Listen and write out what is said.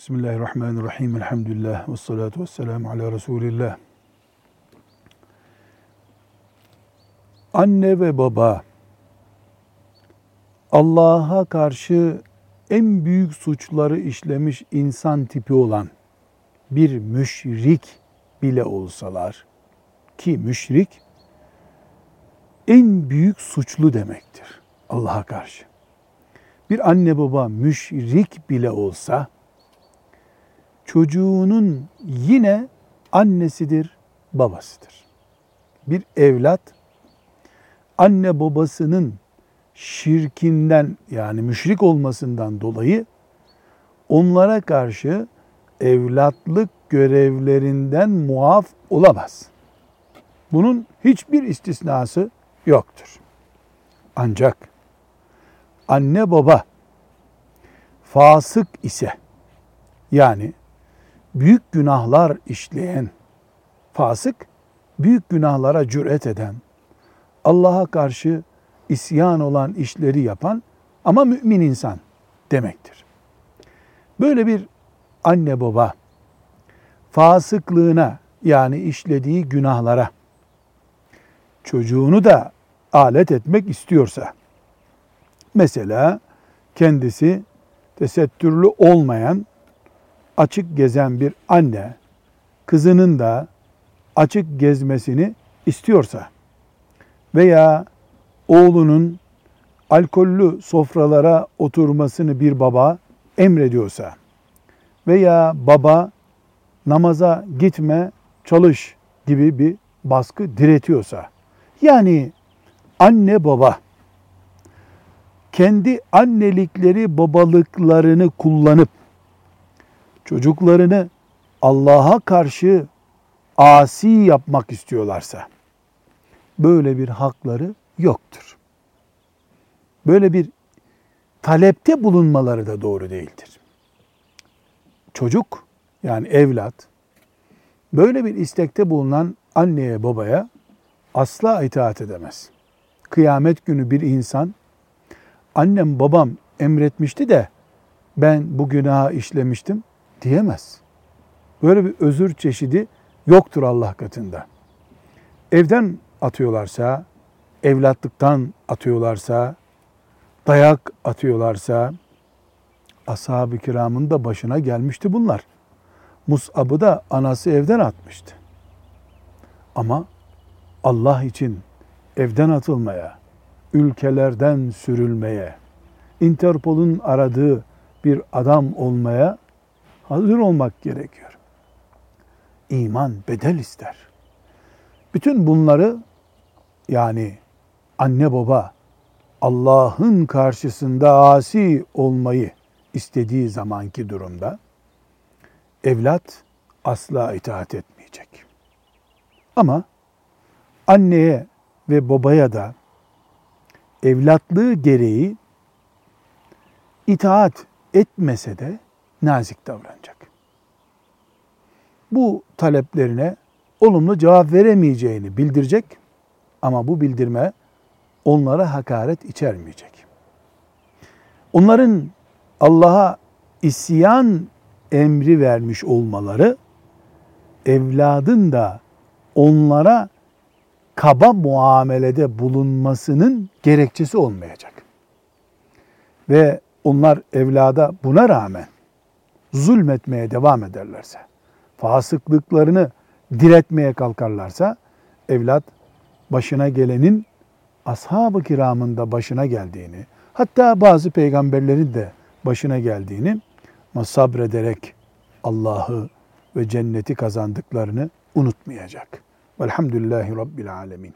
Bismillahirrahmanirrahim. Elhamdülillah. Ve salatu ve selamu ala Resulillah. Anne ve baba Allah'a karşı en büyük suçları işlemiş insan tipi olan bir müşrik bile olsalar ki müşrik en büyük suçlu demektir Allah'a karşı. Bir anne baba müşrik bile olsa çocuğunun yine annesidir, babasıdır. Bir evlat anne babasının şirkinden yani müşrik olmasından dolayı onlara karşı evlatlık görevlerinden muaf olamaz. Bunun hiçbir istisnası yoktur. Ancak anne baba fasık ise yani büyük günahlar işleyen fasık, büyük günahlara cüret eden, Allah'a karşı isyan olan işleri yapan ama mümin insan demektir. Böyle bir anne baba fasıklığına yani işlediği günahlara çocuğunu da alet etmek istiyorsa mesela kendisi tesettürlü olmayan açık gezen bir anne kızının da açık gezmesini istiyorsa veya oğlunun alkollü sofralara oturmasını bir baba emrediyorsa veya baba namaza gitme, çalış gibi bir baskı diretiyorsa yani anne baba kendi annelikleri babalıklarını kullanıp çocuklarını Allah'a karşı asi yapmak istiyorlarsa böyle bir hakları yoktur. Böyle bir talepte bulunmaları da doğru değildir. Çocuk yani evlat böyle bir istekte bulunan anneye babaya asla itaat edemez. Kıyamet günü bir insan annem babam emretmişti de ben bu günahı işlemiştim diyemez. Böyle bir özür çeşidi yoktur Allah katında. Evden atıyorlarsa, evlatlıktan atıyorlarsa, dayak atıyorlarsa, ashab-ı kiramın da başına gelmişti bunlar. Mus'ab'ı da anası evden atmıştı. Ama Allah için evden atılmaya, ülkelerden sürülmeye, Interpol'un aradığı bir adam olmaya hazır olmak gerekiyor. İman bedel ister. Bütün bunları yani anne baba Allah'ın karşısında asi olmayı istediği zamanki durumda evlat asla itaat etmeyecek. Ama anneye ve babaya da evlatlığı gereği itaat etmese de nazik davranacak. Bu taleplerine olumlu cevap veremeyeceğini bildirecek ama bu bildirme onlara hakaret içermeyecek. Onların Allah'a isyan emri vermiş olmaları evladın da onlara kaba muamelede bulunmasının gerekçesi olmayacak. Ve onlar evlada buna rağmen zulmetmeye devam ederlerse, fasıklıklarını diretmeye kalkarlarsa, evlat başına gelenin ashab-ı kiramın da başına geldiğini, hatta bazı peygamberlerin de başına geldiğini sabrederek Allah'ı ve cenneti kazandıklarını unutmayacak. Velhamdülillahi Rabbil Alemin.